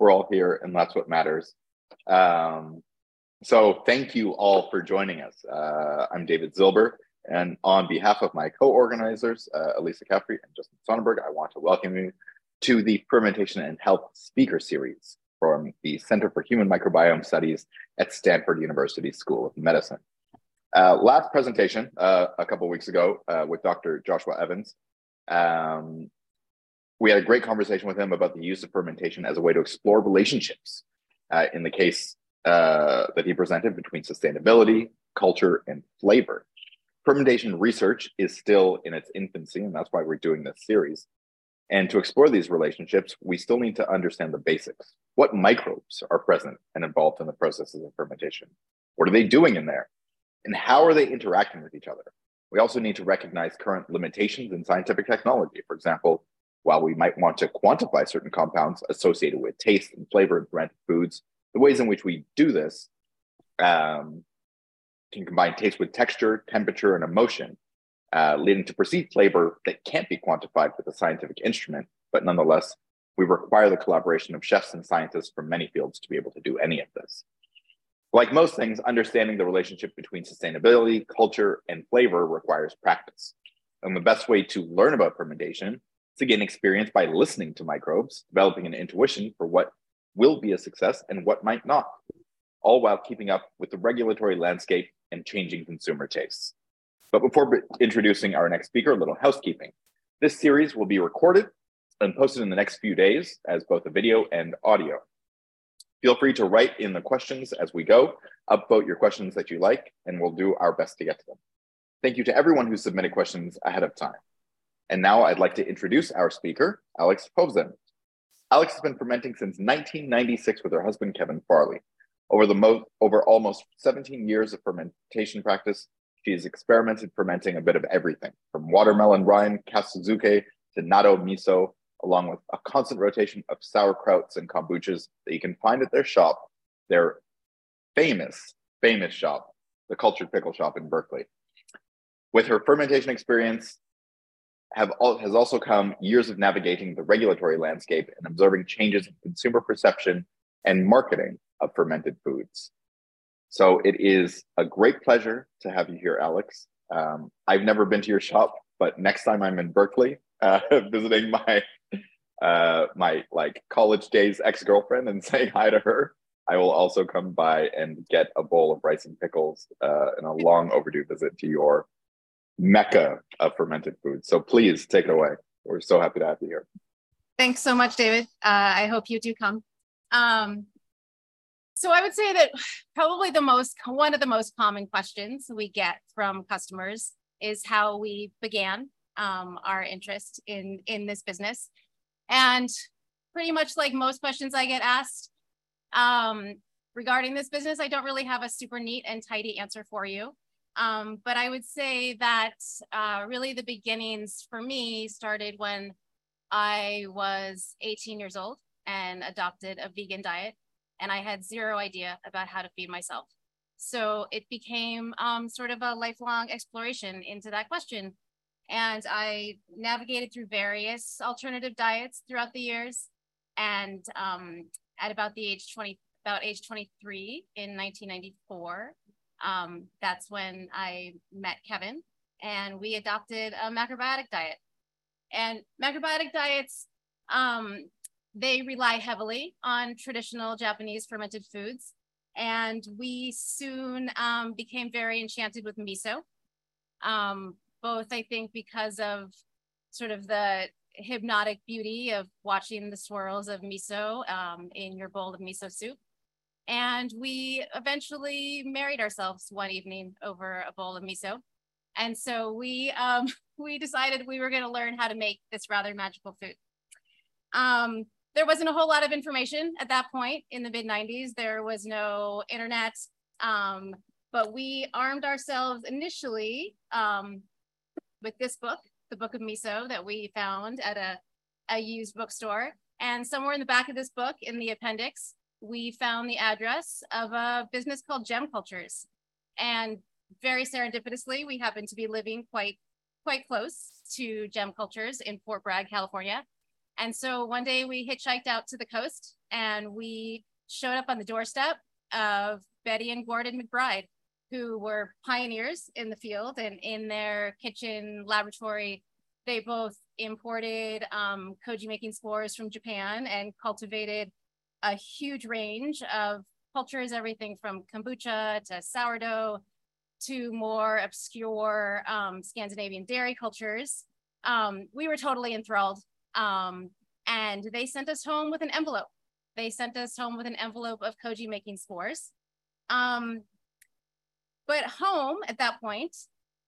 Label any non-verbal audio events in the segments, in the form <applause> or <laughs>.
we're all here, and that's what matters. Um, so thank you all for joining us. Uh, I'm David Zilber, and on behalf of my co-organizers, uh, Elisa Caffrey and Justin Sonnenberg, I want to welcome you to the Fermentation and Health Speaker Series from the Center for Human Microbiome Studies at Stanford University School of Medicine. Uh, last presentation, uh, a couple weeks ago uh, with Dr. Joshua Evans, um, we had a great conversation with him about the use of fermentation as a way to explore relationships uh, in the case uh, that he presented between sustainability, culture, and flavor. Fermentation research is still in its infancy, and that's why we're doing this series. And to explore these relationships, we still need to understand the basics. What microbes are present and involved in the processes of fermentation? What are they doing in there? And how are they interacting with each other? We also need to recognize current limitations in scientific technology. For example, while we might want to quantify certain compounds associated with taste and flavor in fermented foods, the ways in which we do this um, can combine taste with texture, temperature, and emotion, uh, leading to perceived flavor that can't be quantified with a scientific instrument, but nonetheless, we require the collaboration of chefs and scientists from many fields to be able to do any of this. Like most things, understanding the relationship between sustainability, culture, and flavor requires practice. And the best way to learn about fermentation to gain experience by listening to microbes, developing an intuition for what will be a success and what might not, all while keeping up with the regulatory landscape and changing consumer tastes. But before introducing our next speaker, a little housekeeping. This series will be recorded and posted in the next few days as both a video and audio. Feel free to write in the questions as we go, upvote your questions that you like, and we'll do our best to get to them. Thank you to everyone who submitted questions ahead of time. And now I'd like to introduce our speaker, Alex Hozven. Alex has been fermenting since 1996 with her husband, Kevin Farley. Over, the mo- over almost 17 years of fermentation practice, she has experimented fermenting a bit of everything from watermelon rind, kasuzuke, to natto miso, along with a constant rotation of sauerkrauts and kombuchas that you can find at their shop, their famous, famous shop, the Cultured Pickle Shop in Berkeley. With her fermentation experience, have all, has also come years of navigating the regulatory landscape and observing changes in consumer perception and marketing of fermented foods. So it is a great pleasure to have you here, Alex. Um, I've never been to your shop, but next time I'm in Berkeley, <laughs> uh, visiting my uh, my like college days ex girlfriend and <laughs> saying hi to her, I will also come by and get a bowl of rice and pickles uh, and a long overdue visit to your mecca of fermented foods. So please take it away. We're so happy to have you here. Thanks so much, David. Uh, I hope you do come. Um, so I would say that probably the most one of the most common questions we get from customers is how we began um, our interest in in this business, and pretty much like most questions I get asked um, regarding this business, I don't really have a super neat and tidy answer for you. Um, but I would say that uh, really the beginnings for me started when I was 18 years old and adopted a vegan diet and I had zero idea about how to feed myself. So it became um, sort of a lifelong exploration into that question. And I navigated through various alternative diets throughout the years. And um, at about the age 20, about age 23 in 1994, um, that's when I met Kevin and we adopted a macrobiotic diet. And macrobiotic diets, um, they rely heavily on traditional Japanese fermented foods. And we soon um, became very enchanted with miso, um, both, I think, because of sort of the hypnotic beauty of watching the swirls of miso um, in your bowl of miso soup. And we eventually married ourselves one evening over a bowl of miso. And so we, um, <laughs> we decided we were going to learn how to make this rather magical food. Um, there wasn't a whole lot of information at that point in the mid 90s. There was no internet, um, but we armed ourselves initially um, with this book, the Book of Miso, that we found at a, a used bookstore. And somewhere in the back of this book, in the appendix, we found the address of a business called Gem Cultures. And very serendipitously, we happened to be living quite quite close to Gem Cultures in Fort Bragg, California. And so one day we hitchhiked out to the coast and we showed up on the doorstep of Betty and Gordon McBride, who were pioneers in the field and in their kitchen laboratory. They both imported um, koji making spores from Japan and cultivated a huge range of cultures, everything from kombucha to sourdough to more obscure um, Scandinavian dairy cultures. Um, we were totally enthralled. Um, and they sent us home with an envelope. They sent us home with an envelope of koji making spores. Um, but home at that point,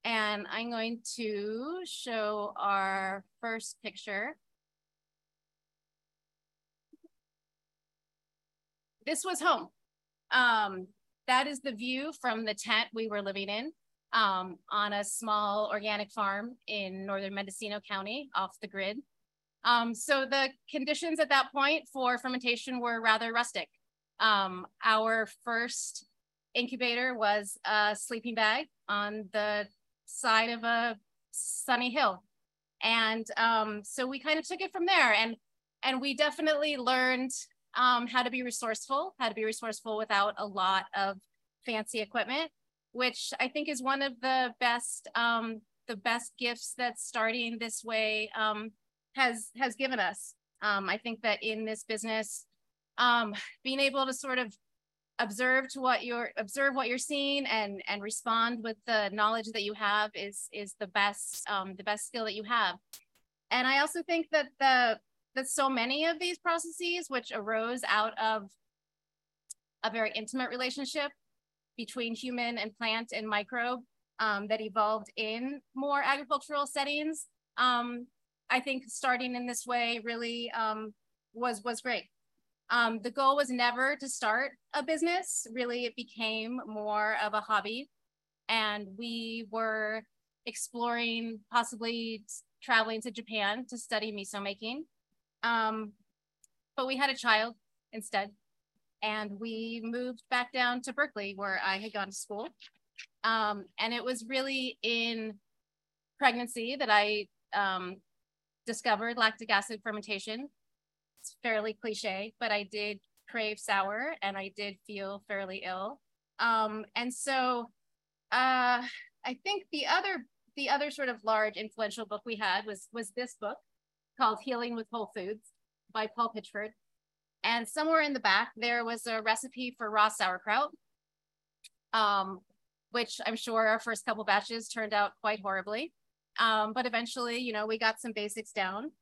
and I'm going to show our first picture. This was home. Um, that is the view from the tent we were living in um, on a small organic farm in northern Mendocino County off the grid. Um, so the conditions at that point for fermentation were rather rustic. Um, our first incubator was a sleeping bag on the side of a sunny hill. And um, so we kind of took it from there and, and we definitely learned um, how to be resourceful, how to be resourceful without a lot of fancy equipment, which I think is one of the best, um, the best gifts that starting this way um, has, has given us. Um, I think that in this business, um, being able to sort of observe to what you're observe what you're seeing and and respond with the knowledge that you have is is the best um, the best skill that you have and i also think that the that so many of these processes which arose out of a very intimate relationship between human and plant and microbe um, that evolved in more agricultural settings um, i think starting in this way really um, was was great um, the goal was never to start a business. Really, it became more of a hobby. And we were exploring possibly traveling to Japan to study miso making. Um, but we had a child instead. And we moved back down to Berkeley where I had gone to school. Um, and it was really in pregnancy that I um, discovered lactic acid fermentation it's fairly cliche, but I did crave sour and I did feel fairly ill. Um, and so uh, I think the other the other sort of large influential book we had was was this book called Healing with Whole Foods by Paul Pitchford. And somewhere in the back there was a recipe for raw sauerkraut, um, which I'm sure our first couple batches turned out quite horribly. Um, but eventually, you know, we got some basics down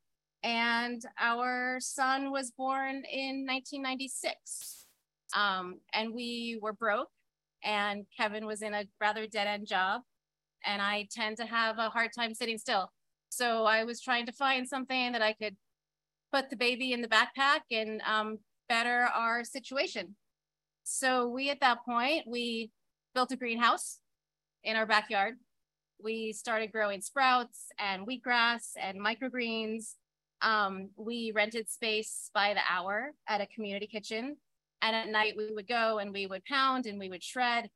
and our son was born in 1996. Um, and we were broke, and Kevin was in a rather dead end job, and I tend to have a hard time sitting still. So I was trying to find something that I could put the baby in the backpack and um, better our situation. So we, at that point, we built a greenhouse in our backyard. We started growing sprouts and wheatgrass and microgreens um, we rented space by the hour at a community kitchen. And at night we would go and we would pound and we would shred.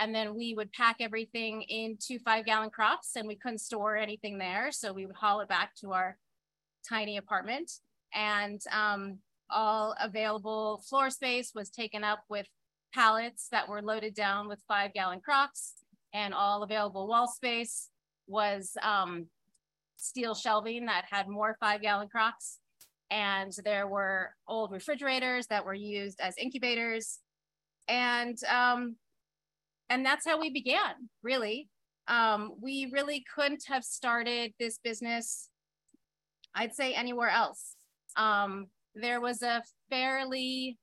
And then we would pack everything into five gallon crocks and we couldn't store anything there. So we would haul it back to our tiny apartment. And um, all available floor space was taken up with pallets that were loaded down with five gallon crocks and all available wall space was um, steel shelving that had more five gallon crocks. And there were old refrigerators that were used as incubators. And, um, and that's how we began, really. Um, we really couldn't have started this business, I'd say, anywhere else. Um, there was a fairly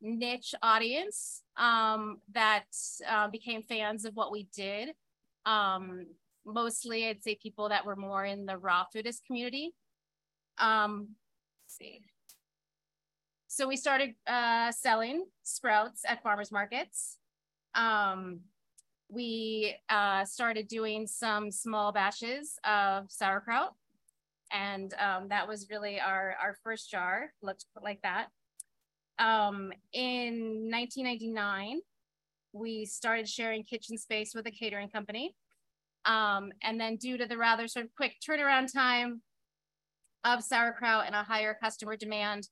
niche audience um, that uh, became fans of what we did. Um, mostly I'd say people that were more in the raw foodist community. Um, see. So we started uh, selling sprouts at farmers markets. Um, we uh, started doing some small batches of sauerkraut. And um, that was really our, our first jar, looked like that. Um, in 1999, we started sharing kitchen space with a catering company. Um, and then due to the rather sort of quick turnaround time, of sauerkraut and a higher customer demand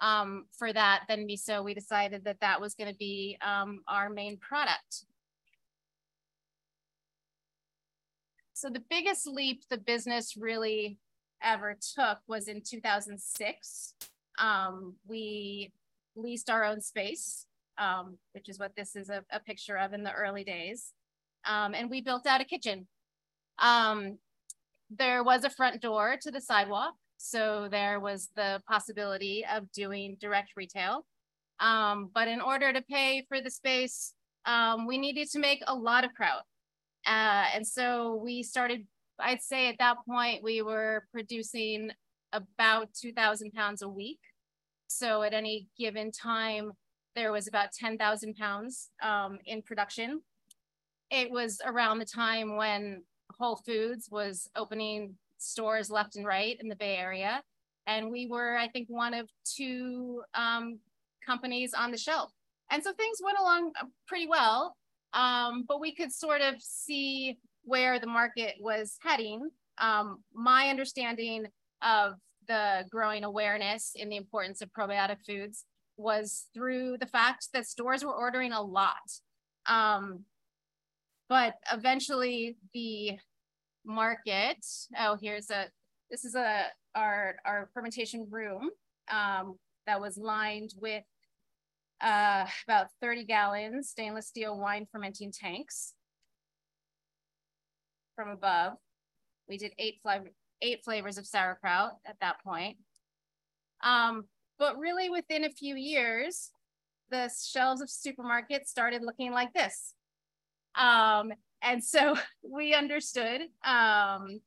um, for that than miso, we decided that that was going to be um, our main product. So the biggest leap the business really ever took was in 2006. Um, we leased our own space, um, which is what this is a, a, picture of in the early days. Um, and we built out a kitchen. Um, there was a front door to the sidewalk. So there was the possibility of doing direct retail. Um, but in order to pay for the space, um, we needed to make a lot of kraut. Uh, and so we started, I'd say at that point, we were producing about 2,000 pounds a week. So at any given time, there was about 10,000 pounds um, in production. It was around the time when Whole Foods was opening stores left and right in the Bay Area. And we were, I think, one of two um, companies on the shelf. And so things went along uh, pretty well, um, but we could sort of see where the market was heading. Um, my understanding of the growing awareness in the importance of probiotic foods was through the fact that stores were ordering a lot. Um, but eventually the market. Oh, here's a, this is a, our, our fermentation room um, that was lined with uh, about 30 gallons stainless steel wine fermenting tanks from above. We did eight, flavor, eight flavors of sauerkraut at that point. Um, but really within a few years, the shelves of supermarkets started looking like this. Um, and so <laughs> we understood um,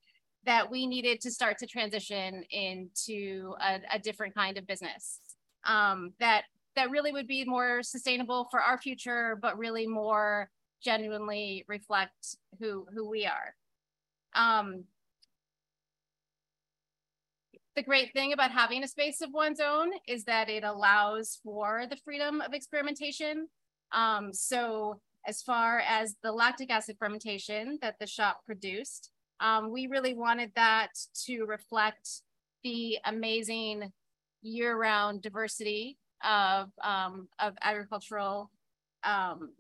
that we needed to start to transition into a, a different kind of business um, that that really would be more sustainable for our future, but really more genuinely reflect who who we are. Um, the great thing about having a space of one's own is that it allows for the freedom of experimentation. Um, so as far as the lactic acid fermentation that the shop produced. Um, we really wanted that to reflect the amazing year-round diversity of, um, of agricultural um,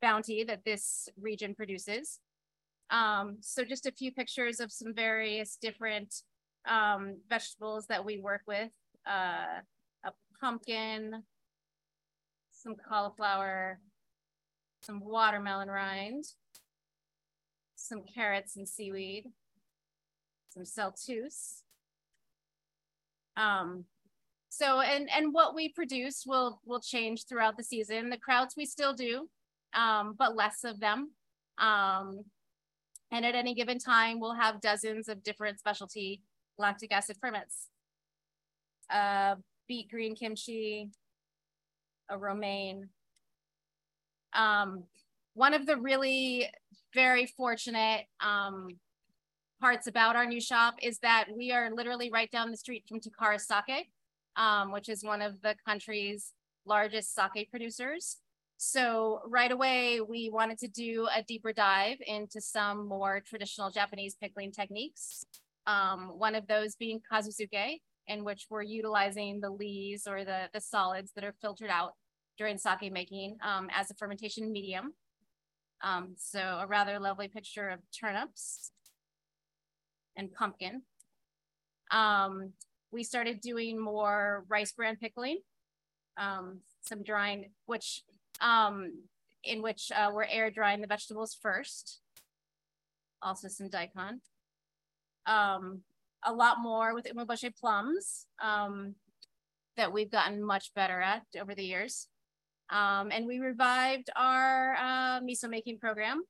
bounty that this region produces. Um, so just a few pictures of some various different um, vegetables that we work with. Uh, a pumpkin, some cauliflower, some watermelon rind, some carrots and seaweed, some celtuce. Um, so, and, and what we produce will, will change throughout the season. The krauts we still do, um, but less of them. Um, and at any given time, we'll have dozens of different specialty lactic acid ferments. Uh, beet green kimchi, a romaine, um, one of the really very fortunate um, parts about our new shop is that we are literally right down the street from Takara Sake, um, which is one of the country's largest sake producers. So right away, we wanted to do a deeper dive into some more traditional Japanese pickling techniques. Um, one of those being kasuzuke, in which we're utilizing the lees or the, the solids that are filtered out during sake making um, as a fermentation medium. Um, so a rather lovely picture of turnips and pumpkin. Um, we started doing more rice bran pickling, um, some drying, which um, in which uh, we're air drying the vegetables first. Also some daikon. Um, a lot more with umeboshi plums that we've gotten much better at over the years. Um, and we revived our uh, miso making program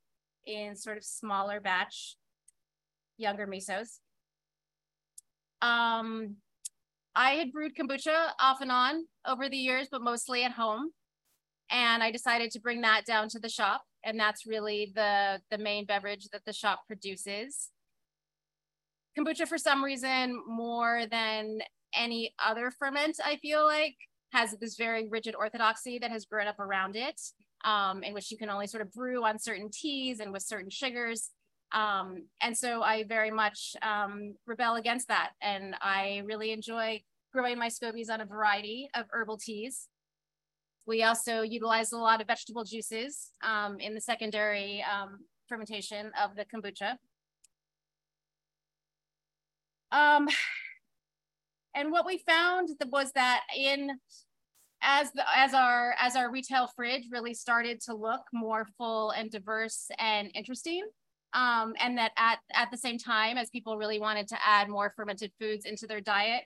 in sort of smaller batch, younger misos. Um, I had brewed kombucha off and on over the years, but mostly at home. And I decided to bring that down to the shop. And that's really the, the main beverage that the shop produces. Kombucha, for some reason, more than any other ferment, I feel like, has this very rigid orthodoxy that has grown up around it, um, in which you can only sort of brew on certain teas and with certain sugars. Um, and so I very much um, rebel against that. And I really enjoy growing my scobies on a variety of herbal teas. We also utilize a lot of vegetable juices um, in the secondary um, fermentation of the kombucha. And what we found was that in as the, as our as our retail fridge really started to look more full and diverse and interesting, um, and that at at the same time as people really wanted to add more fermented foods into their diet,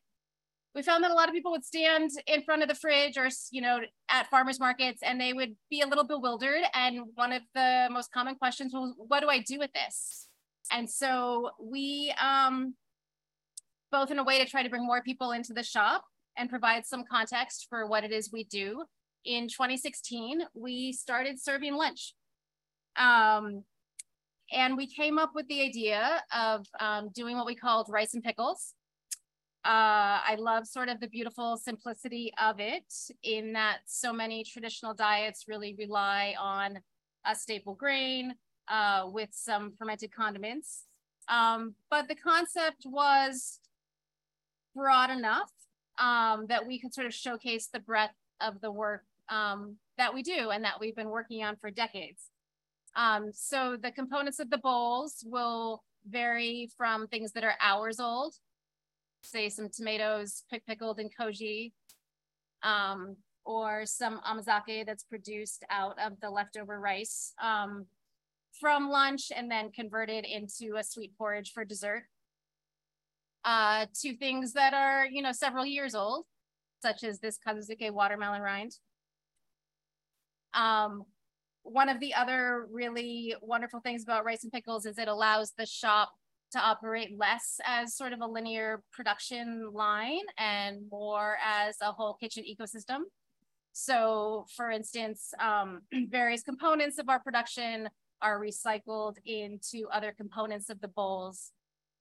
we found that a lot of people would stand in front of the fridge or you know at farmers markets and they would be a little bewildered. And one of the most common questions was what do i do with this? And so we um, both in a way to try to bring more people into the shop and provide some context for what it is we do. In 2016 we started serving lunch. Um, and we came up with the idea of um, doing what we called rice and pickles. Uh, I love sort of the beautiful simplicity of it in that so many traditional diets really rely on a staple grain uh, with some fermented condiments. Um, but the concept was broad enough um, that we could sort of showcase the breadth of the work um, that we do and that we've been working on for decades. Um, so the components of the bowls will vary from things that are hours old say some tomatoes pick pickled in koji, um, or some amazake that's produced out of the leftover rice um, from lunch and then converted into a sweet porridge for dessert. Uh, to things that are, you know, several years old, such as this kasuzuke watermelon rind. Um, one of the other really wonderful things about rice and pickles is it allows the shop to operate less as sort of a linear production line and more as a whole kitchen ecosystem. So for instance, um, <clears throat> various components of our production are recycled into other components of the bowls.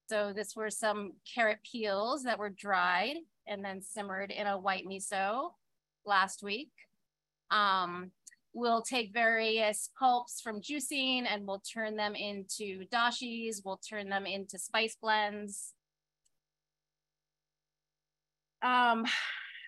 So this were some carrot peels that were dried and then simmered in a white miso last week. Um, We'll take various pulps from juicing and we'll turn them into dashis. We'll turn them into spice blends. Um,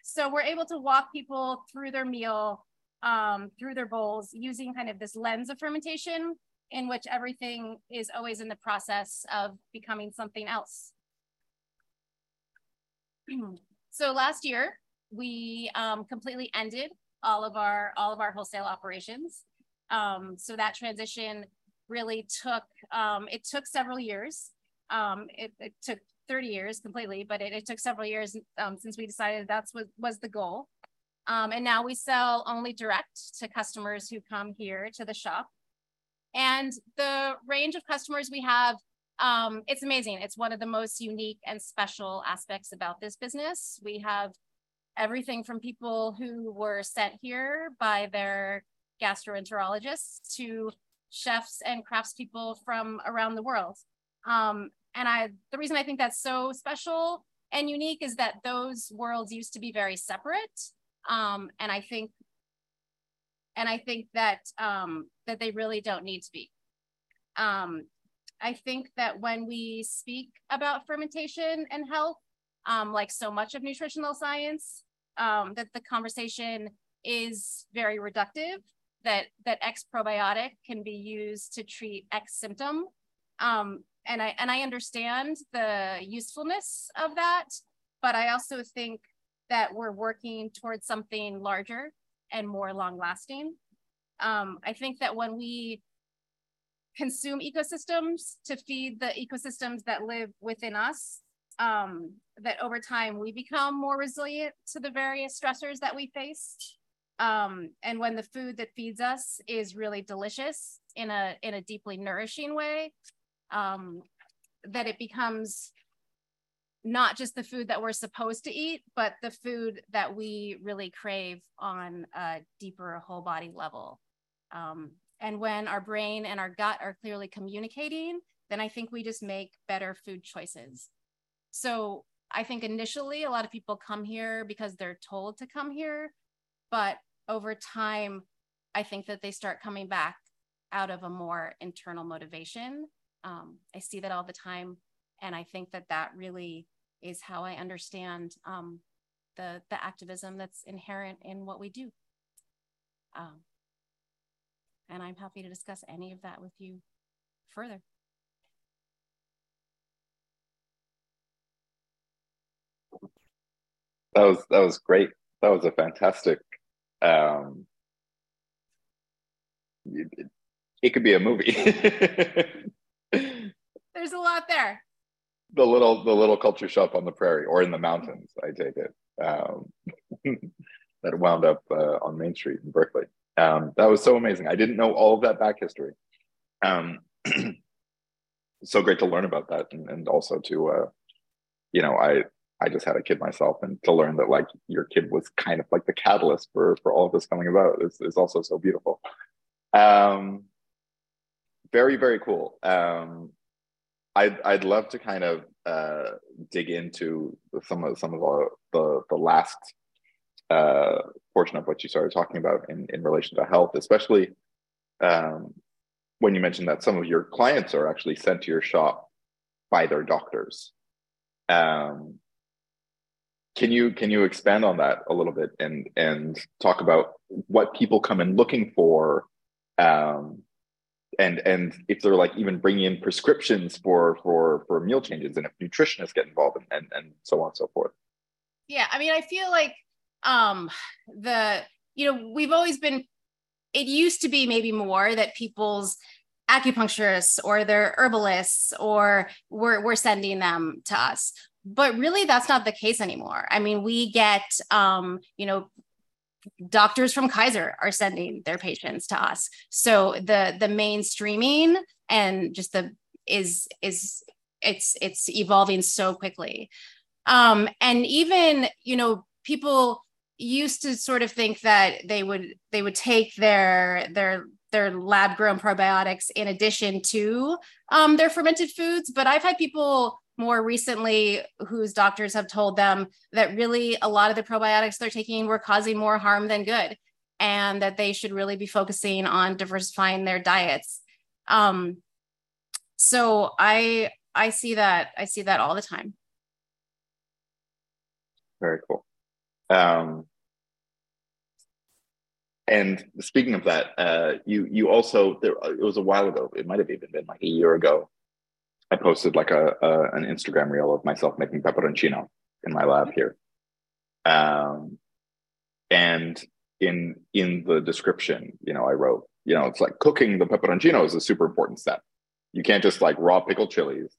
so we're able to walk people through their meal, um, through their bowls using kind of this lens of fermentation in which everything is always in the process of becoming something else. <clears throat> so last year, we um, completely ended all of our all of our wholesale operations. Um, so that transition really took um, it took several years. Um, it, it, took 30 years completely, but it, it took several years um, since we decided that's what was the goal. Um, and now we sell only direct to customers who come here to the shop. And the range of customers we have, um, it's amazing. It's one of the most unique and special aspects about this business. We have everything from people who were sent here by their gastroenterologists to chefs and craftspeople from around the world. Um, and I, the reason I think that's so special and unique is that those worlds used to be very separate. Um, and I think, and I think that um, that they really don't need to be. Um, I think that when we speak about fermentation and health, um, like so much of nutritional science, um, that the conversation is very reductive, that, that X probiotic can be used to treat X symptom. Um, and, I, and I understand the usefulness of that, but I also think that we're working towards something larger and more long lasting. Um, I think that when we consume ecosystems to feed the ecosystems that live within us, um, that over time we become more resilient to the various stressors that we face. Um, and when the food that feeds us is really delicious in a in a deeply nourishing way, um, that it becomes not just the food that we're supposed to eat, but the food that we really crave on a deeper whole body level. Um, and when our brain and our gut are clearly communicating, then I think we just make better food choices. So I think initially a lot of people come here because they're told to come here, but over time, I think that they start coming back out of a more internal motivation Um, I see that all the time. And I think that that really is how I understand um, the, the activism that's inherent in what we do. Um, and I'm happy to discuss any of that with you further. That was that was great. That was a fantastic. Um, it, it could be a movie. <laughs> There's a lot there. The little the little culture shop on the prairie or in the mountains. I take it. Um, <laughs> that wound up uh, on Main Street in Berkeley. Um, that was so amazing. I didn't know all of that back history. Um, <clears throat> so great to learn about that, and, and also to, uh, you know, I I just had a kid myself, and to learn that like your kid was kind of like the catalyst for for all of this coming about is is also so beautiful. Um, very very cool. Um, I'd I'd love to kind of uh, dig into some of some of the the, the last uh, portion of what you started talking about in, in relation to health, especially um, when you mentioned that some of your clients are actually sent to your shop by their doctors. Um, can you can you expand on that a little bit and and talk about what people come in looking for, um, and and if they're like even bringing in prescriptions for for for meal changes and if nutritionists get involved and and, and so on and so forth. Yeah, I mean, I feel like um the you know we've always been it used to be maybe more that people's acupuncturists or their herbalists or we're, we're sending them to us but really that's not the case anymore i mean we get um, you know doctors from kaiser are sending their patients to us. So the the mainstreaming and just the is is it's it's evolving so quickly. Um and even you know people used to sort of think that they would they would take their their their lab grown probiotics in addition to um, their fermented foods but i've had people more recently whose doctors have told them that really a lot of the probiotics they're taking were causing more harm than good and that they should really be focusing on diversifying their diets um, so i i see that i see that all the time very cool um, and speaking of that, uh, you you also there it was a while ago. It might have even been like a year ago. I posted like a, a an Instagram reel of myself making pepperoncino in my lab here, um, and in in the description, you know, I wrote, you know, it's like cooking the pepperoncino is a super important step. You can't just like raw pickled chilies.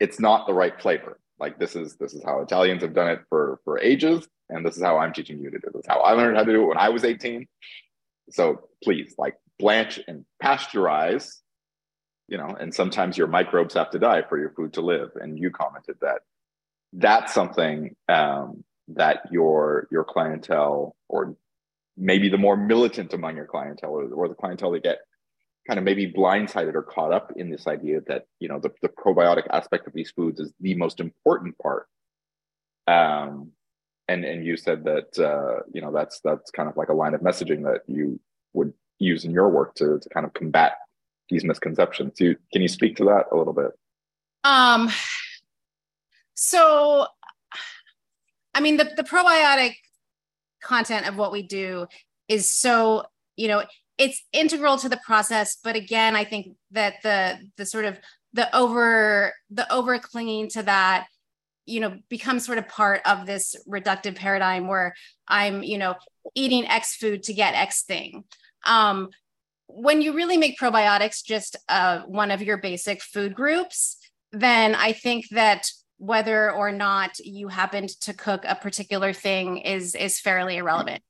It's not the right flavor. Like this is this is how Italians have done it for for ages, and this is how I'm teaching you to do. This is how I learned how to do it when I was 18. So please, like blanch and pasteurize, you know, and sometimes your microbes have to die for your food to live. And you commented that that's something um, that your your clientele or maybe the more militant among your clientele or, or the clientele that get kind of maybe blindsided or caught up in this idea that you know the, the probiotic aspect of these foods is the most important part um, and and you said that uh, you know that's that's kind of like a line of messaging that you would use in your work to, to kind of combat these misconceptions. You, can you speak to that a little bit? Um so i mean the, the probiotic content of what we do is so you know it's integral to the process but again i think that the the sort of the over the over clinging to that you know becomes sort of part of this reductive paradigm where i'm you know eating x food to get x thing. Um, when you really make probiotics just uh, one of your basic food groups then i think that whether or not you happened to cook a particular thing is is fairly irrelevant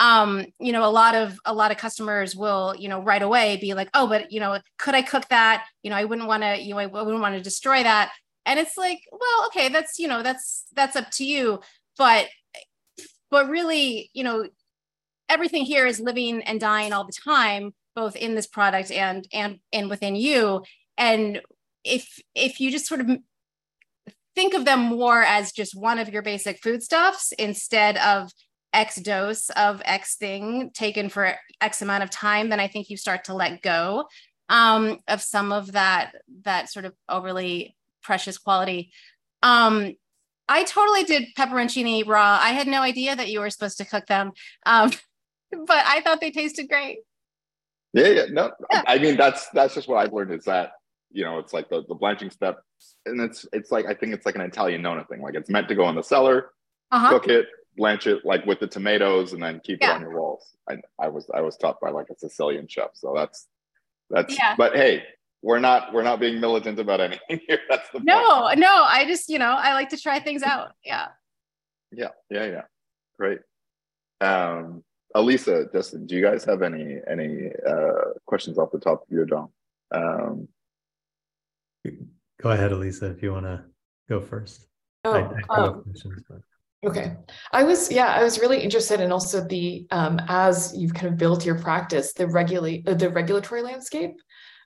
um, you know, a lot of a lot of customers will, you know, right away be like, oh, but you know, could I cook that? You know, I wouldn't want to, you know, I wouldn't want to destroy that. And it's like, well, okay, that's you know, that's that's up to you. But but really, you know, everything here is living and dying all the time, both in this product and and and within you. And if if you just sort of think of them more as just one of your basic foodstuffs instead of X dose of X thing taken for X amount of time, then I think you start to let go. um, of some of that that sort of overly precious quality. Um, I totally did pepperoncini raw. I had no idea that you were supposed to cook them, um, <laughs> but I thought they tasted great. Yeah, yeah, no, yeah. I mean that's that's just what I've learned is that you know it's like the, the blanching step, and it's it's like I think it's like an Italian nona thing. Like it's meant to go in the cellar, uh-huh. cook it, blanch it like with the tomatoes, and then keep yeah. it on your walls. I, I was I was taught by like a Sicilian chef, so that's that's. Yeah. But hey, we're not we're not being militant about <laughs> anything here. That's the no, point. no. I just you know I like to try things out. Yeah. Yeah, yeah, yeah. Great. Um, Elisa, Justin, do you guys have any any uh, questions off the top of your dome? Um, go ahead, Elisa, if you want to go first. Oh, I, I um, questions, but. Okay. I was, yeah, I was really interested in also the, um, as you've kind of built your practice, the regulate, uh, the regulatory landscape,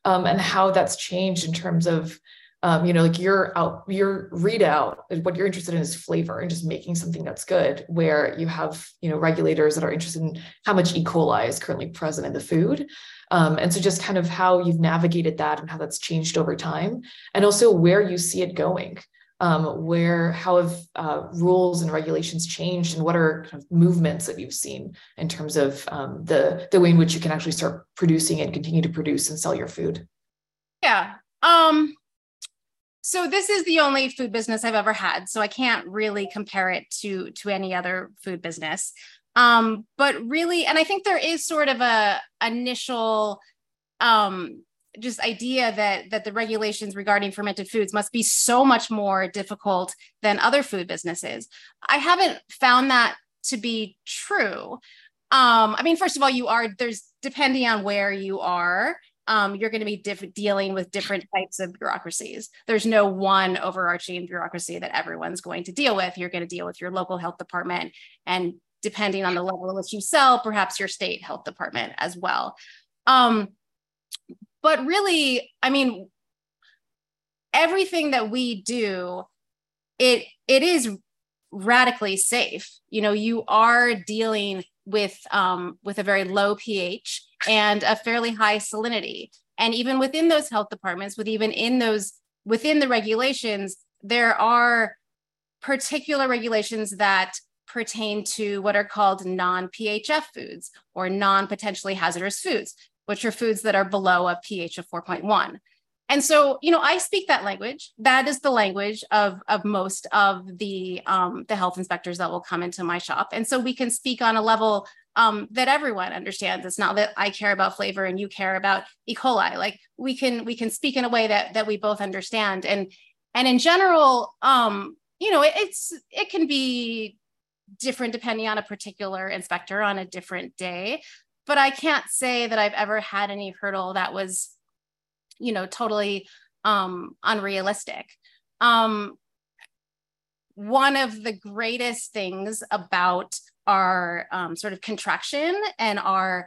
um, and how that's changed in terms of, um, you know, like your out, your readout, what you're interested in is flavor and just making something that's good. Where you have, you know, regulators that are interested in how much E. coli is currently present in the food, um, and so just kind of how you've navigated that and how that's changed over time, and also where you see it going um, where how have uh, rules and regulations changed and what are kind of movements that you've seen in terms of um, the the way in which you can actually start producing and continue to produce and sell your food yeah um so this is the only food business i've ever had so i can't really compare it to to any other food business um but really and i think there is sort of a initial um just idea that that the regulations regarding fermented foods must be so much more difficult than other food businesses. I haven't found that to be true. Um, I mean, first of all, you are there's depending on where you are, um, you're going to be diff- dealing with different types of bureaucracies. There's no one overarching bureaucracy that everyone's going to deal with. You're going to deal with your local health department, and depending on the level at which you sell, perhaps your state health department as well. Um, but really, I mean, everything that we do, it it is radically safe. You know, you are dealing with um, with a very low pH and a fairly high salinity. And even within those health departments, with even in those within the regulations, there are particular regulations that pertain to what are called non-PHF foods or non-potentially hazardous foods which are foods that are below a pH of 4.1. And so, you know, I speak that language. That is the language of, of most of the, um, the health inspectors that will come into my shop. And so we can speak on a level um, that everyone understands. It's not that I care about flavor and you care about E. coli. Like we can we can speak in a way that that we both understand. And and in general, um, you know, it, it's it can be different depending on a particular inspector on a different day but I can't say that I've ever had any hurdle that was, you know, totally um, unrealistic. Um, one of the greatest things about our um, sort of contraction and our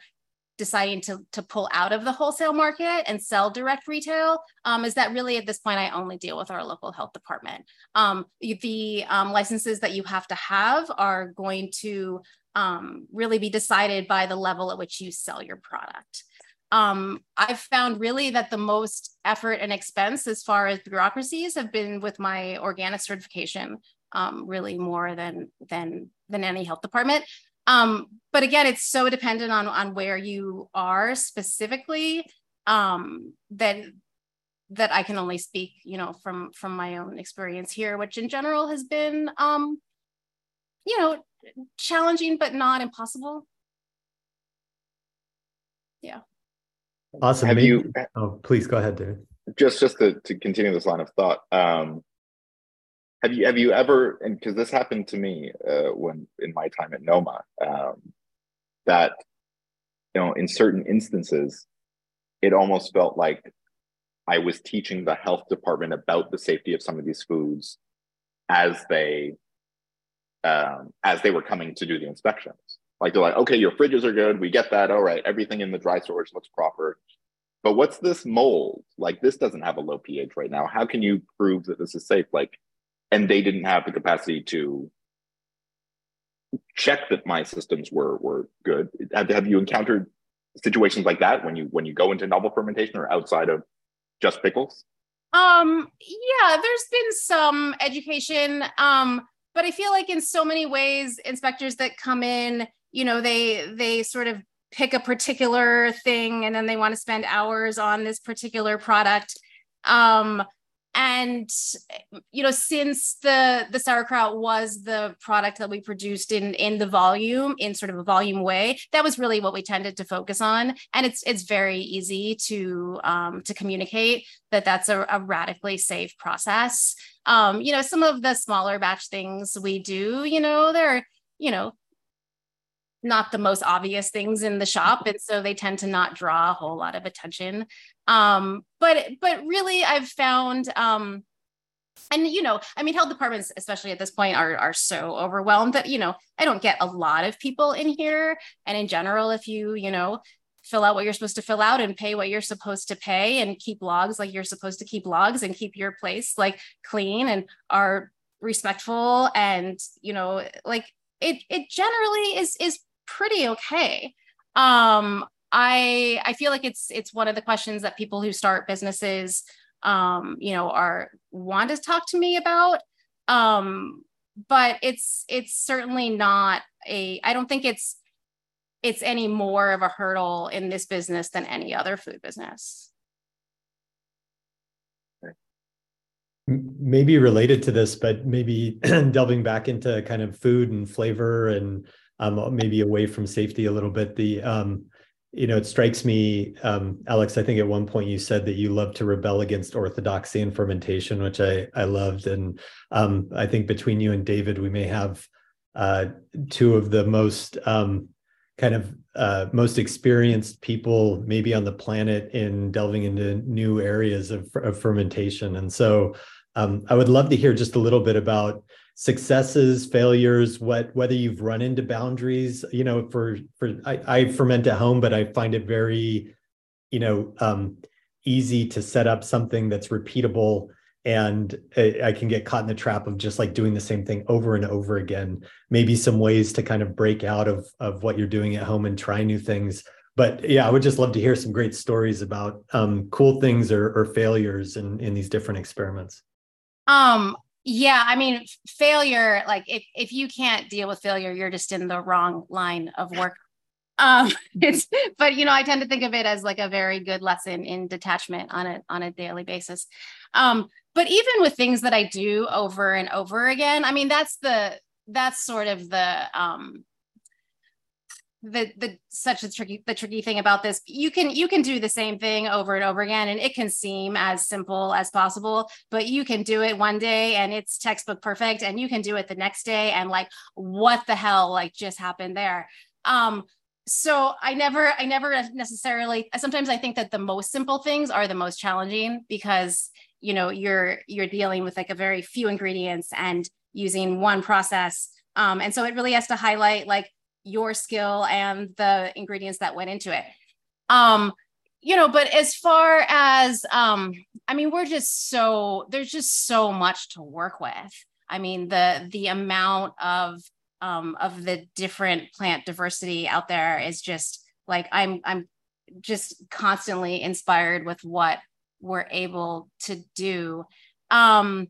deciding to, to pull out of the wholesale market and sell direct retail um, is that really at this point I only deal with our local health department. Um, the um, licenses that you have to have are going to um, really be decided by the level at which you sell your product. Um, I've found really that the most effort and expense as far as bureaucracies have been with my organic certification, um, really more than than than any health department. Um, but again, it's so dependent on on where you are specifically um, that that I can only speak, you know, from from my own experience here, which in general has been, um, you know, challenging but not impossible. Yeah. Awesome. Have Maybe, you? Oh, please go ahead, David. Just just to, to continue this line of thought. Um, have you have you ever and because this happened to me uh, when in my time at Noma um, that you know in certain instances it almost felt like I was teaching the health department about the safety of some of these foods as they um, as they were coming to do the inspections. Like they're like, okay, your fridges are good. We get that. All right. Everything in the dry storage looks proper. But what's this mold? Like this doesn't have a low pH right now. How can you prove that this is safe? Like, and they didn't have the capacity to check that my systems were were good. Have, have you encountered situations like that when you when you go into novel fermentation or outside of just pickles? Um, yeah, there's been some education. Um, but I feel like in so many ways, inspectors that come in, you know, they they sort of pick a particular thing and then they want to spend hours on this particular product. Um, and you know since the the sauerkraut was the product that we produced in in the volume in sort of a volume way that was really what we tended to focus on. And it's it's very easy to um, to communicate that that's a, a radically safe process. Um, you know some of the smaller batch things we do you know they're you know not the most obvious things in the shop and so they tend to not draw a whole lot of attention. Um, but but really i've found um, and you know i mean health departments especially at this point are are so overwhelmed that you know i don't get a lot of people in here. And in general if you you know fill out what you're supposed to fill out and pay what you're supposed to pay and keep logs like you're supposed to keep logs and keep your place like clean and are respectful and you know like it it generally is is pretty okay. Um, I I feel like it's it's one of the questions that people who start businesses, um, you know, are want to talk to me about. Um, but it's it's certainly not a. I don't think it's it's any more of a hurdle in this business than any other food business. Maybe related to this, but maybe <clears throat> delving back into kind of food and flavor and um, maybe away from safety a little bit. The um, you know, it strikes me, um, Alex. I think at one point you said that you love to rebel against orthodoxy and fermentation, which I I loved, and um, I think between you and David, we may have uh, two of the most um, kind of uh, most experienced people maybe on the planet in delving into new areas of, of fermentation, and so um, I would love to hear just a little bit about successes failures what whether you've run into boundaries you know for for I, I ferment at home but i find it very you know um, easy to set up something that's repeatable and I can get caught in the trap of just like doing the same thing over and over again. Maybe some ways to kind of break out of of what you're doing at home and try new things. But yeah i would just love to hear some great stories about um, cool things or, or failures in in these different experiments. Um yeah i mean failure like if, if you can't deal with failure you're just in the wrong line of work. Um <laughs> it's but you know i tend to think of it as like a very good lesson in detachment on a on a daily basis. Um but even with things that i do over and over again i mean that's the that's sort of the um the the such a tricky the tricky thing about this you can you can do the same thing over and over again and it can seem as simple as possible but you can do it one day and it's textbook perfect and you can do it the next day and like what the hell like just happened there. Um so i never i never necessarily sometimes i think that the most simple things are the most challenging because you know you're you're dealing with like a very few ingredients and using one process. Um, and so it really has to highlight like your skill and the ingredients that went into it. Um, you know, but as far as um, I mean, we're just so there's just so much to work with. I mean, the the amount of um, of the different plant diversity out there is just like I'm I'm just constantly inspired with what we're able to do. Um,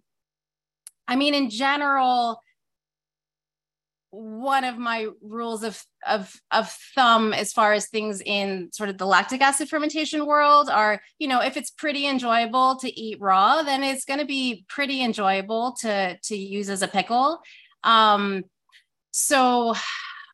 I mean, in general, one of my rules of, of of thumb as far as things in sort of the lactic acid fermentation world are you know if it's pretty enjoyable to eat raw then it's going to be pretty enjoyable to to use as a pickle um so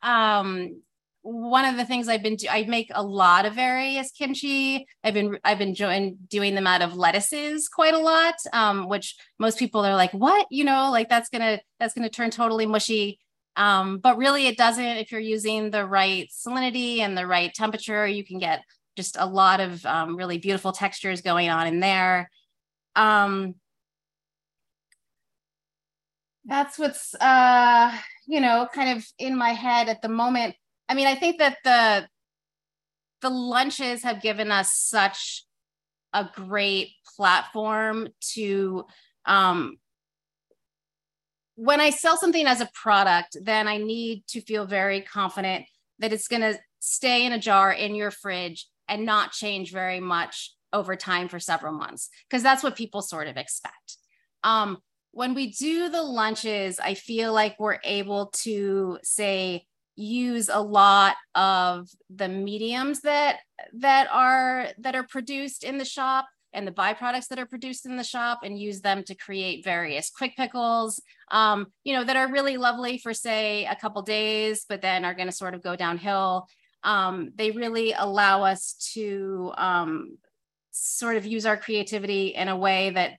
um one of the things I've been do- I make a lot of various kimchi. I've been I've been enjoying doing them out of lettuces quite a lot, um, which most people are like, "What? You know, like that's gonna that's gonna turn totally mushy." Um, but really it doesn't, if you're using the right salinity and the right temperature, you can get just a lot of um, really beautiful textures going on in there. Um, that's what's, uh, you know, kind of in my head at the moment. I mean, I think that the, the lunches have given us such a great platform to um, when I sell something as a product, then I need to feel very confident that it's going to stay in a jar in your fridge and not change very much over time for several months because that's what people sort of expect. Um, when we do the lunches, I feel like we're able to say use a lot of the mediums that that are that are produced in the shop and the byproducts that are produced in the shop and use them to create various quick pickles um, you know that are really lovely for say a couple days but then are going to sort of go downhill um, they really allow us to um, sort of use our creativity in a way that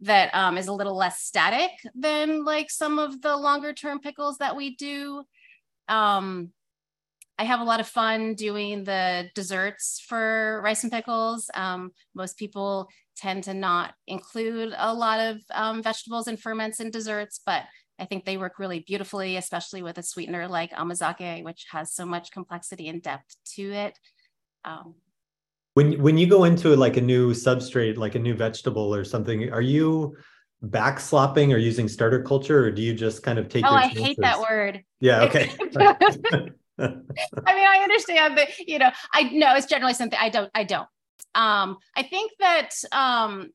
that um, is a little less static than like some of the longer term pickles that we do. Um, I have a lot of fun doing the desserts for rice and pickles. Um, most people tend to not include a lot of um, vegetables and ferments in desserts, but I think they work really beautifully, especially with a sweetener like amazake, which has so much complexity and depth to it. Um, when when you go into like a new substrate, like a new vegetable or something, are you back slopping or using starter culture, or do you just kind of take? Oh, I chances? hate that word. Yeah. Okay. <laughs> <laughs> <laughs> I mean, I understand that. You know, I know it's generally something I don't. I don't. Um, I think that um,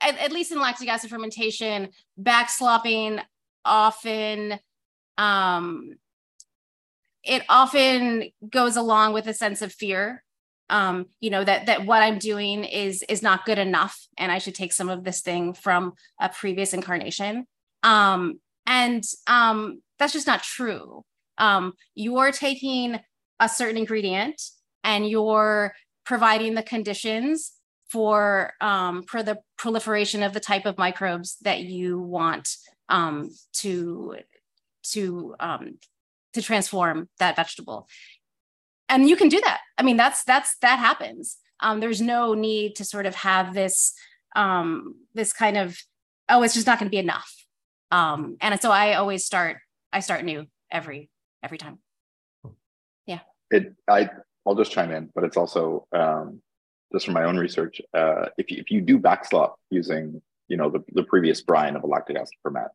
at, at least in lactic acid fermentation, back slopping often um, it often goes along with a sense of fear um, you know that that what i'm doing is is not good enough and i should take some of this thing from a previous incarnation um, and um, that's just not true um, you're taking a certain ingredient and you're providing the conditions for um, for the proliferation of the type of microbes that you want um, to to um, to transform that vegetable. And you can do that. I mean that's that's that happens. Um, there's no need to sort of have this um, this kind of oh it's just not going to be enough. Um, and so i always start i start new every every time yeah it i i'll just chime in but it's also um, just from my own research uh, if, you, if you do backslop using you know the, the previous brine of a lactic acid ferment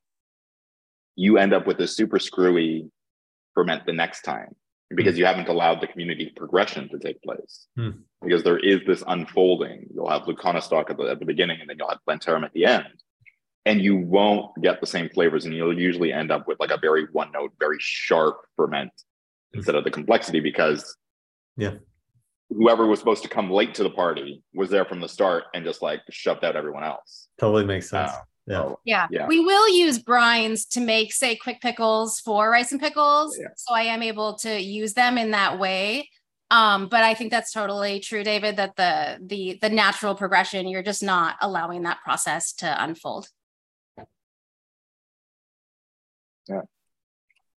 you end up with a super screwy ferment the next time because you haven't allowed the community progression to take place. Hmm. Because there is this unfolding. You'll have Leuconostoc at the, at the beginning, and then you'll have Plantarum at the end. And you won't get the same flavors, and you'll usually end up with like a very one note, very sharp ferment hmm. instead of the complexity because yeah, whoever was supposed to come late to the party was there from the start and just like shoved out everyone else. Totally makes sense. Uh, yeah. yeah. yeah. We will use brines to make, say, quick pickles for rice and pickles. Yeah. So I am able to use them in that way. Um, but I think that's totally true, David, that the the the natural progression, you're just not allowing that process to unfold. Yeah.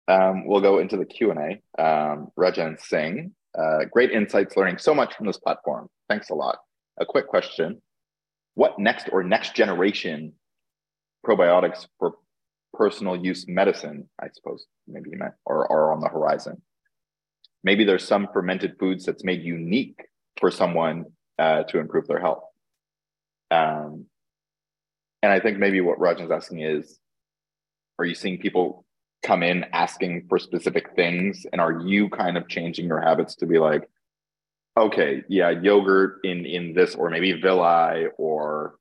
Um, we'll go into the Q&A. Um, Rajan Singh, uh, great insights, learning so much from this platform. Thanks a lot. A quick question. What next or next generation probiotics for personal use medicine, I suppose maybe you meant, or are on the horizon. Maybe there's some fermented foods that's made unique for someone uh, to improve their health. Um, and I think maybe what Rajan's asking is, are you seeing people come in asking for specific things? And are you kind of changing your habits to be like, okay, yeah, yogurt in in this, or maybe viili, or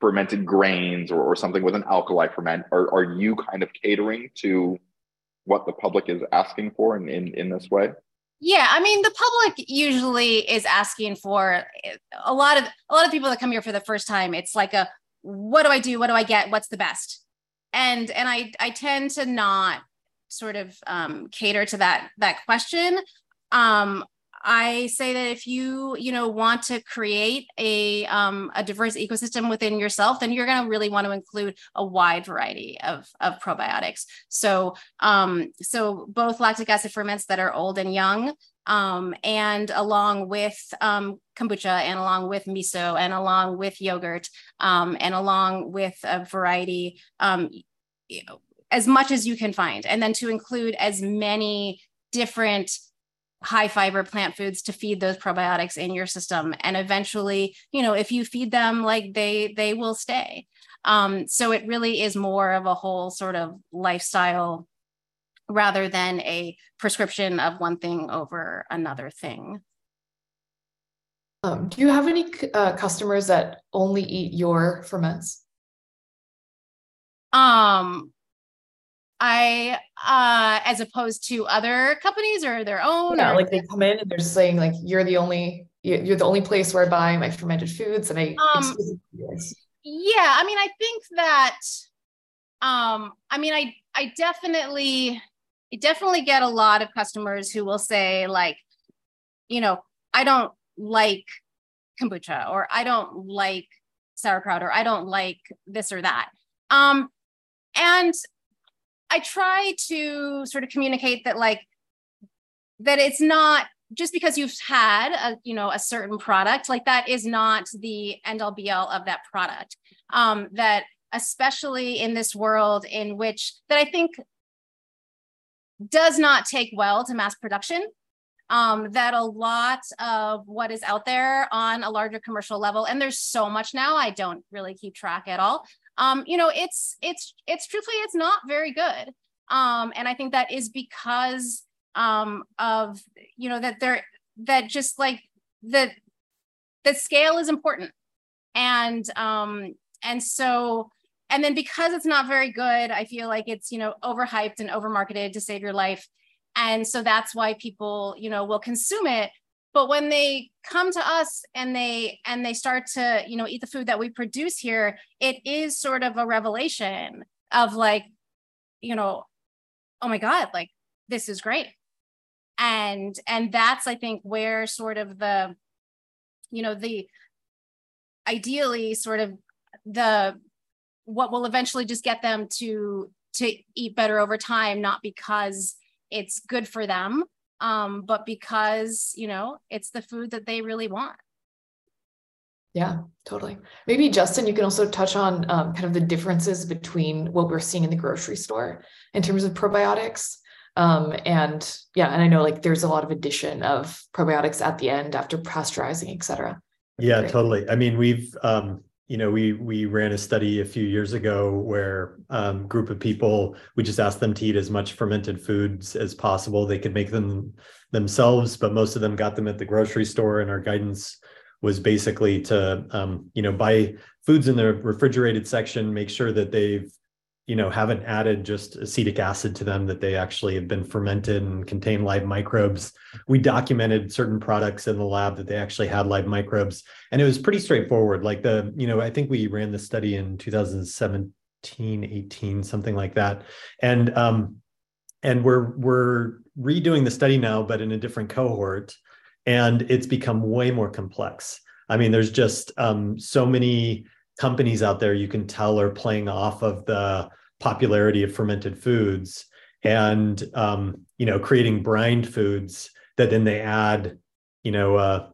fermented grains or, or something with an alkali ferment? Are, are you kind of catering to what the public is asking for in, in, in this way? Yeah i mean the public usually is asking for a lot of a lot of people that come here for the first time it's like a what do i do? What do i get? What's the best and and i i tend to not sort of um, cater to that that question. Um, I say that if you, you know, want to create a, um, a diverse ecosystem within yourself, then you're going to really want to include a wide variety of, of probiotics. So, um, so both lactic acid ferments that are old and young, um, and along with um, kombucha and along with miso and along with yogurt um, and along with a variety, um, you know, as much as you can find, and then to include as many different high fiber plant foods to feed those probiotics in your system and eventually you know if you feed them like they they will stay um, so it really is more of a whole sort of lifestyle rather than a prescription of one thing over another thing. Um, do you have any uh, customers that only eat your ferments? Um, I, uh, as opposed to other companies or their own. Yeah, or... like they come in and they're saying like you're the only you're the only place where I buy my fermented foods, and I. Um, yeah, I mean, I think that. Um, I mean, I I definitely, I definitely get a lot of customers who will say like, you know, I don't like kombucha or I don't like sauerkraut or I don't like this or that. Um, and I try to sort of communicate that like that it's not just because you've had a you know a certain product like that is not the end all be all of that product. Um, that especially in this world in which that I think does not take well to mass production um, that a lot of what is out there on a larger commercial level, and there's so much now, I don't really keep track at all. Um, you know, it's it's it's truthfully, it's not very good. Um, and I think that is because um, of you know that there that just like the the scale is important, and um, and so and then because it's not very good, I feel like it's you know overhyped and overmarketed to save your life and so that's why people you know will consume it but when they come to us and they and they start to you know eat the food that we produce here it is sort of a revelation of like you know oh my god like this is great. And and that's i think where sort of the you know the ideally sort of the what will eventually just get them to to eat better over time not because it's good for them um, but because you know it's the food that they really want. Yeah totally. Maybe justin you can also touch on um, kind of the differences between what we're seeing in the grocery store in terms of probiotics. Um, and yeah and i know like there's a lot of addition of probiotics at the end after pasteurizing et cetera. Yeah totally. I mean we've um, you know, we we ran a study a few years ago where um, group of people we just asked them to eat as much fermented foods as possible. They could make them themselves, but most of them got them at the grocery store. And our guidance was basically to um, you know buy foods in the refrigerated section, make sure that they've you know haven't added just acetic acid to them that they actually have been fermented and contain live microbes. We documented certain products in the lab that they actually had live microbes and it was pretty straightforward. Like the you know i think we ran the study in 2017 18 something like that. And um and we're we're redoing the study now but in a different cohort and it's become way more complex. I mean there's just um so many companies out there you can tell are playing off of the popularity of fermented foods and um, you know creating brined foods that then they add you know uh,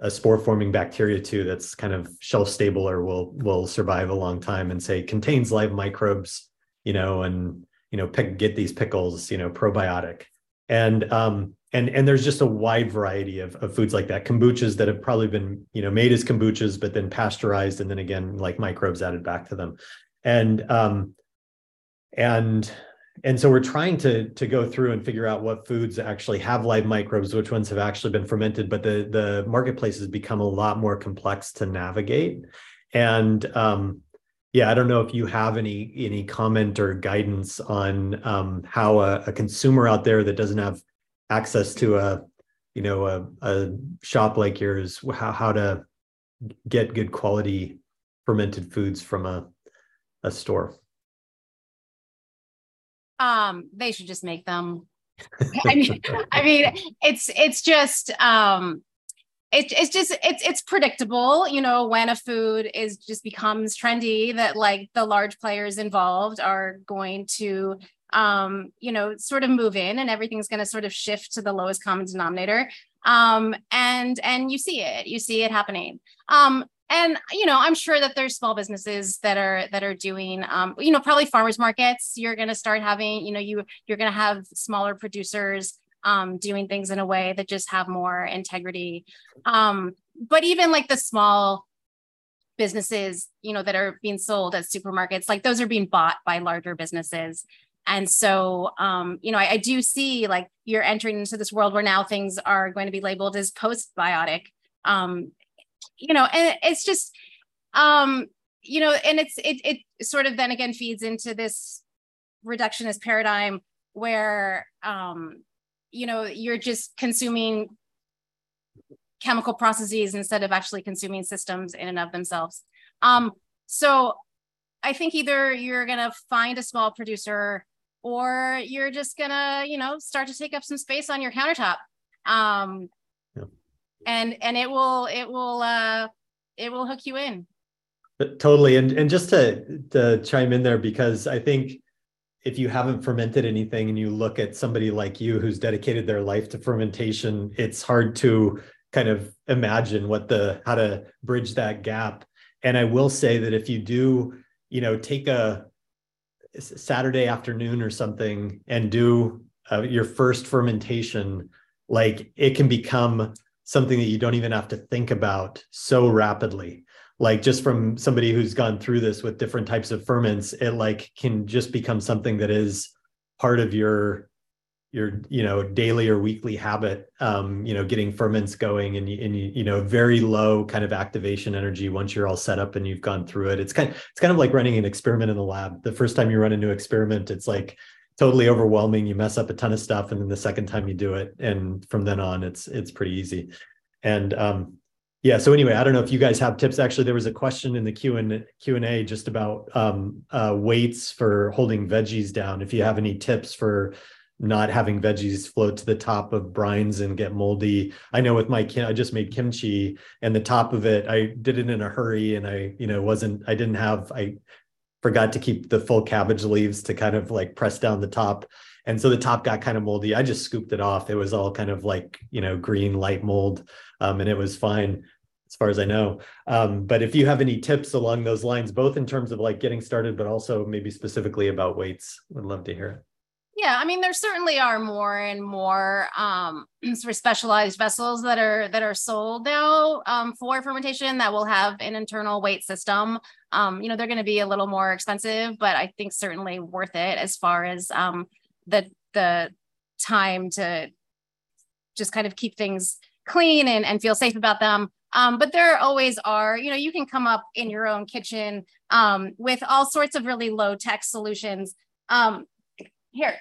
a spore forming bacteria to that's kind of shelf stable or will will survive a long time and say contains live microbes you know and you know pick, get these pickles you know probiotic. And um and and there's just a wide variety of, of foods like that. Kombuchas that have probably been you know made as kombuchas but then pasteurized and then again like microbes added back to them. And um and and so we're trying to to go through and figure out what foods actually have live microbes which ones have actually been fermented but the the marketplace has become a lot more complex to navigate. And um yeah i don't know if you have any any comment or guidance on um, how a, a consumer out there that doesn't have access to a you know a, a shop like yours how, how to get good quality fermented foods from a, a store? Um they should just make them. <laughs> I mean i mean it's it's just um it, it's just it's it's predictable you know when a food is just becomes trendy that like the large players involved are going to um, you know, sort of move in and everything's going to sort of shift to the lowest common denominator. Um, and and you see it, you see it happening. Um, and you know, I'm sure that there's small businesses that are that are doing, um, you know, probably farmers markets. You're going to start having, you know, you you're going to have smaller producers um, doing things in a way that just have more integrity. Um, but even like the small businesses, you know, that are being sold at supermarkets, like those are being bought by larger businesses and so, um, you know, I, I, do see like you're entering into this world where now things are going to be labeled as postbiotic. Um, you know, and it's just, um, you know, and it's it it sort of then again feeds into this reductionist paradigm where, um, you know, you're just consuming chemical processes instead of actually consuming systems in and of themselves. Um, so I think either you're going to find a small producer or you're just gonna, you know, start to take up some space on your countertop. Um, yeah. and and it will it will uh, it will hook you in. But totally, and and just to to chime in there because I think if you haven't fermented anything and you look at somebody like you who's dedicated their life to fermentation, it's hard to kind of imagine what the how to bridge that gap. And I will say that if you do, you know, take a Saturday afternoon or something and do uh, your first fermentation, like it can become something that you don't even have to think about so rapidly. Like just from somebody who's gone through this with different types of ferments, it like can just become something that is part of your your you know daily or weekly habit um you know getting ferments going and, and you, know very low kind of activation energy once you're all set up and you've gone through it. It's kind of, it's kind of like running an experiment in the lab. The first time you run a new experiment it's like totally overwhelming. You mess up a ton of stuff and then the second time you do it and from then on it's it's pretty easy. And um yeah so anyway i don't know if you guys have tips. Actually there was a question in the q and q and a just about um uh weights for holding veggies down. If you have any tips for not having veggies float to the top of brines and get moldy. I know with my I just made kimchi and the top of it, I did it in a hurry and I, you know, wasn't, I didn't have, I forgot to keep the full cabbage leaves to kind of like press down the top. And so the top got kind of moldy. I just scooped it off. It was all kind of like, you know, green light mold um, and it was fine as far as I know. Um, but if you have any tips along those lines, both in terms of like getting started, but also maybe specifically about weights, would love to hear it. Yeah, I mean, there certainly are more and more um, <clears throat> sort of specialized vessels that are that are sold now um, for fermentation that will have an internal weight system. Um, you know, they're going to be a little more expensive, but I think certainly worth it as far as um, the the time to just kind of keep things clean and, and feel safe about them. Um, but there always are, you know, you can come up in your own kitchen um, with all sorts of really low tech solutions. Um, here,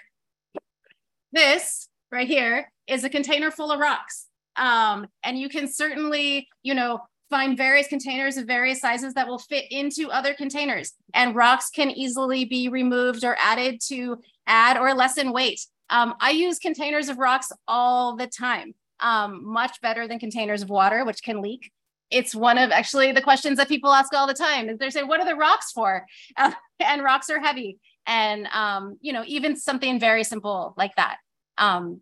this right here is a container full of rocks. Um, and you can certainly, you know, find various containers of various sizes that will fit into other containers. And rocks can easily be removed or added to add or lessen weight. Um, I use containers of rocks all the time, um, much better than containers of water, which can leak. It's one of actually the questions that people ask all the time. Is they say, "What are the rocks for?" Uh, <laughs> and rocks are heavy and um, you know even something very simple like that um,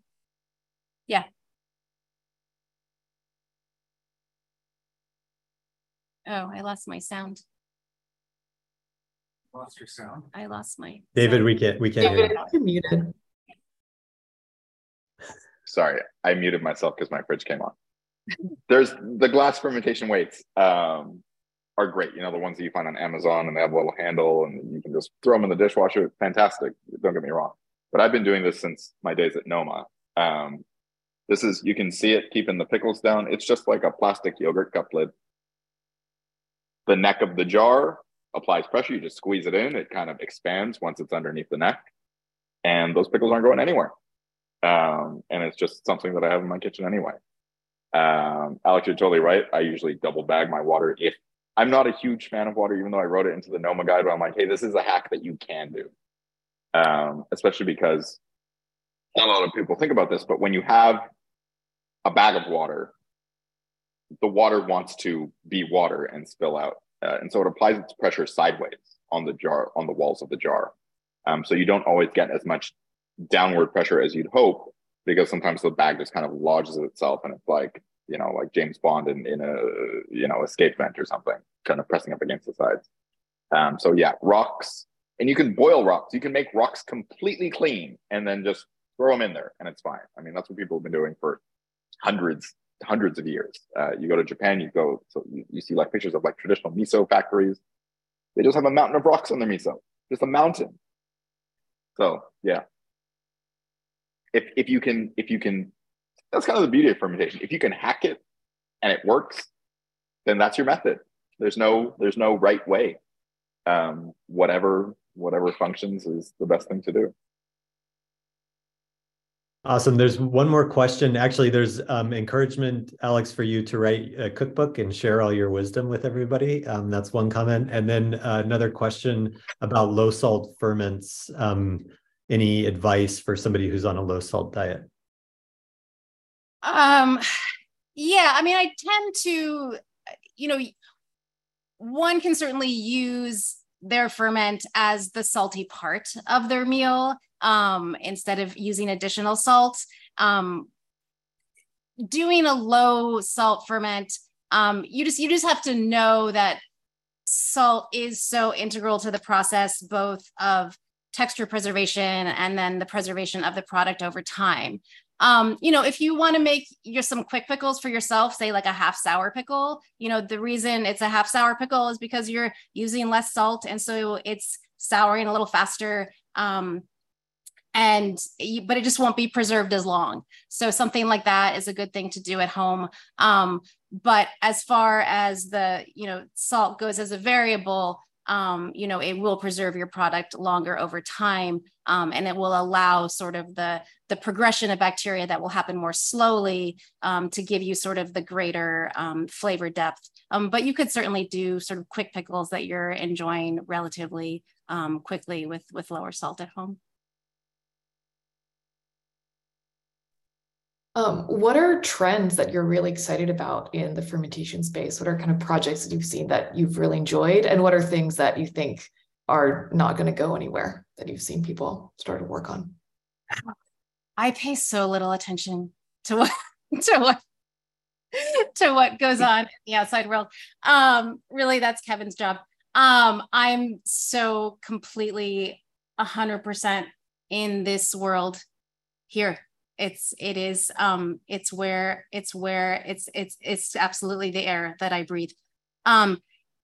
yeah oh i lost my sound lost your sound i lost my david we can't we can't david, you're muted sorry i muted myself because my fridge came on there's the glass fermentation weights um, are great. You know, the ones that you find on Amazon and they have a little handle and you can just throw them in the dishwasher. Fantastic. Don't get me wrong. But I've been doing this since my days at Noma. Um, this is, you can see it keeping the pickles down. It's just like a plastic yogurt cup lid. The neck of the jar applies pressure. You just squeeze it in. It kind of expands once it's underneath the neck. And those pickles aren't going anywhere. Um, and it's just something that I have in my kitchen anyway. Um, Alex, you're totally right. I usually double bag my water if I'm not a huge fan of water, even though I wrote it into the Noma guide. But I'm like, hey, this is a hack that you can do, um, especially because not a lot of people think about this. But when you have a bag of water, the water wants to be water and spill out, uh, and so it applies its pressure sideways on the jar, on the walls of the jar. Um, so you don't always get as much downward pressure as you'd hope because sometimes the bag just kind of lodges itself and it's like you know, like James Bond in, in a, you know, escape vent or something, kind of pressing up against the sides. Um, so yeah, rocks, and you can boil rocks. You can make rocks completely clean and then just throw them in there and it's fine. I mean, that's what people have been doing for hundreds, hundreds of years. Uh, you go to Japan, you go, so you, you see like pictures of like traditional miso factories. They just have a mountain of rocks on their miso, just a mountain. So yeah. If if you can if you can that's kind of the beauty of fermentation. If you can hack it and it works, then that's your method. There's no there's no right way. Um, whatever whatever functions is the best thing to do. Awesome. There's one more question. Actually, there's um, encouragement, Alex, for you to write a cookbook and share all your wisdom with everybody. Um, that's one comment. And then uh, another question about low salt ferments. Um, any advice for somebody who's on a low salt diet? Um, yeah, I mean, I tend to, you know, one can certainly use their ferment as the salty part of their meal um, instead of using additional salt. Um, doing a low salt ferment, um, you just you just have to know that salt is so integral to the process, both of texture preservation and then the preservation of the product over time. Um, you know, if you want to make your some quick pickles for yourself, say like a half sour pickle, you know, the reason it's a half sour pickle is because you're using less salt and so it's souring a little faster. Um, and but it just won't be preserved as long so something like that is a good thing to do at home um, but as far as the you know salt goes as a variable um, you know it will preserve your product longer over time um, and it will allow sort of the the progression of bacteria that will happen more slowly um, to give you sort of the greater um, flavor depth. Um, but you could certainly do sort of quick pickles that you're enjoying relatively um, quickly with with lower salt at home Um, what are trends that you're really excited about in the fermentation space? What are kind of projects that you've seen that you've really enjoyed? And what are things that you think are not going to go anywhere that you've seen people start to work on? I pay so little attention to what <laughs> to what to what goes <laughs> on in the outside world. Um, really, that's Kevin's job. Um, I'm so completely a hundred percent in this world here it's it is um it's where it's where it's it's it's absolutely the air that i breathe. Um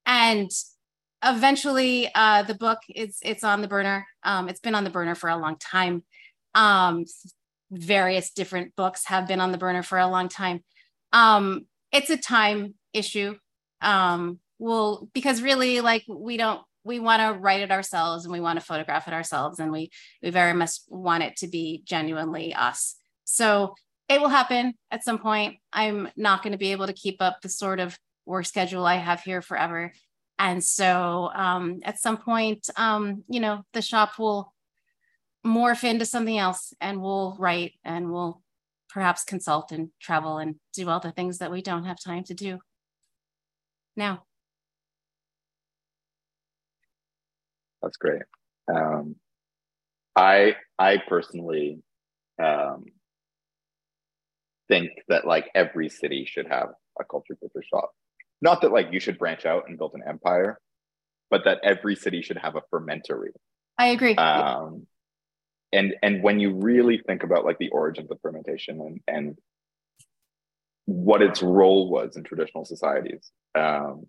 and eventually uh the book it's it's on the burner. Um it's been on the burner for a long time. Um various different books have been on the burner for a long time. Um it's a time issue. Um well because really like we don't we want to write it ourselves and we want to photograph it ourselves and we we very much want it to be genuinely us so it will happen at some point. I'm not going to be able to keep up the sort of work schedule I have here forever. And so um, at some point, um, you know, the shop will morph into something else and we'll write and we'll perhaps consult and travel and do all the things that we don't have time to do now. That's great. Um, I I personally um, think that like every city should have a culture butcher shop. Not that like you should branch out and build an empire, but that every city should have a fermentory. I agree. Um, and and when you really think about like the origins of the fermentation and and what its role was in traditional societies, um,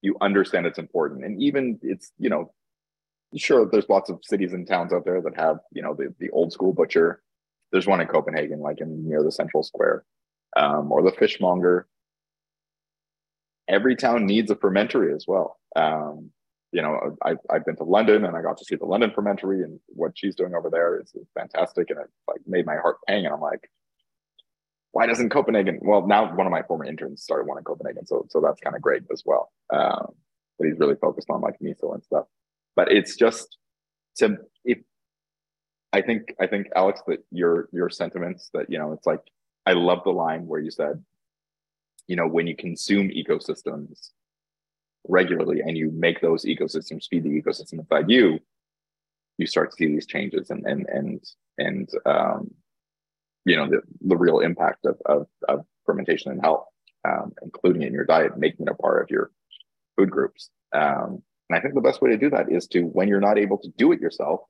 you understand it's important. And even it's you know, sure, there's lots of cities and towns out there that have you know the the old school butcher there's one in Copenhagen, like in near the central square, um, or the fishmonger. Every town needs a fermentory as well. Um, you know, I, I've been to London and I got to see the London fermentory and what she's doing over there is, fantastic. And it like made my heart pang. And I'm like, why doesn't Copenhagen? Well, now one of my former interns started one in Copenhagen, so so that's kind of great as well. Um, but he's really focused on like miso and stuff. But it's just to I think I think Alex that your your sentiments that you know it's like I love the line where you said, you know, when you consume ecosystems regularly and you make those ecosystems feed the ecosystem inside you, you start to see these changes and and and and um, you know the the real impact of of, of fermentation and health, um, including in your diet, making it a part of your food groups. Um, and I think the best way to do that is to when you're not able to do it yourself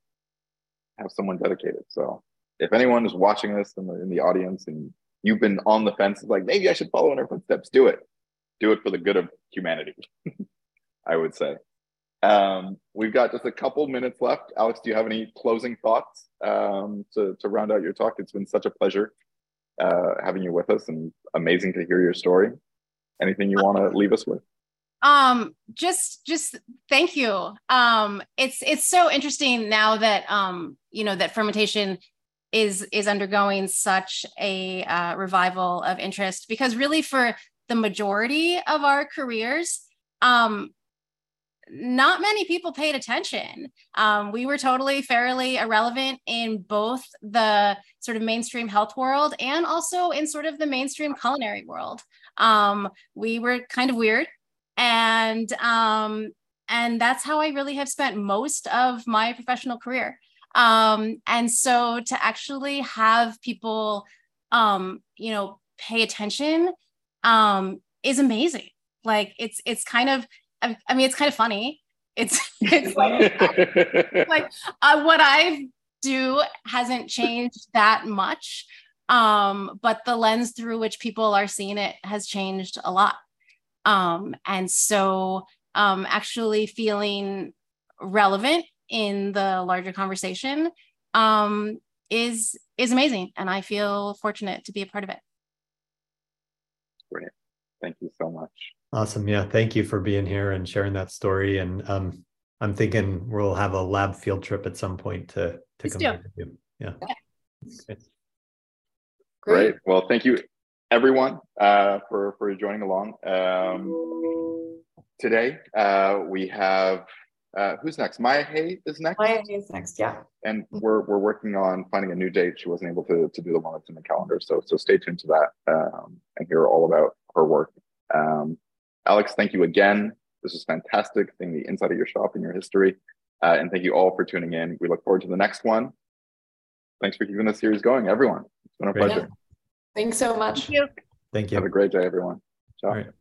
have someone dedicated. So if anyone is watching this in the, in the audience and you've been on the fence, like maybe I should follow in her footsteps, do it. Do it for the good of humanity, <laughs> I would say. Um, we've got just a couple minutes left. Alex, do you have any closing thoughts um, to, to round out your talk? It's been such a pleasure uh, having you with us and amazing to hear your story. Anything you want to leave us with? Um, just just thank you. Um, it's it's so interesting now that um, you know that fermentation is is undergoing such a uh, revival of interest because really for the majority of our careers, um, not many people paid attention. Um, we were totally fairly irrelevant in both the sort of mainstream health world and also in sort of the mainstream culinary world. Um, we were kind of weird, and um, and that's how I really have spent most of my professional career. Um, and so to actually have people, um, you know, pay attention um, is amazing. Like it's it's kind of I, I mean it's kind of funny. It's <laughs> it's like <laughs> like uh, what I do hasn't changed that much, um, but the lens through which people are seeing it has changed a lot. Um, and so um, actually feeling relevant in the larger conversation um, is is amazing, and I feel fortunate to be a part of it. Great, thank you so much. Awesome, yeah, thank you for being here and sharing that story. And um, I'm thinking we'll have a lab field trip at some point to to come with you. Yeah. Okay. Great. Well, thank you everyone uh, for for joining along. Um, today uh, we have uh, who's next? Maya Hay is next. Maya Hay is next, yeah. And we're we're working on finding a new date. She wasn't able to to do the one that's in the calendar, so so stay tuned to that um, and hear all about her work. Um, Alex, thank you again. This was fantastic, seeing the inside of your shop and your history. Uh, and thank you all for tuning in. We look forward to the next one. Thanks for keeping this series going, everyone. It's been a Great. pleasure. Thanks so much. Thank you. Thank you. Have a great day, everyone. Ciao. All right.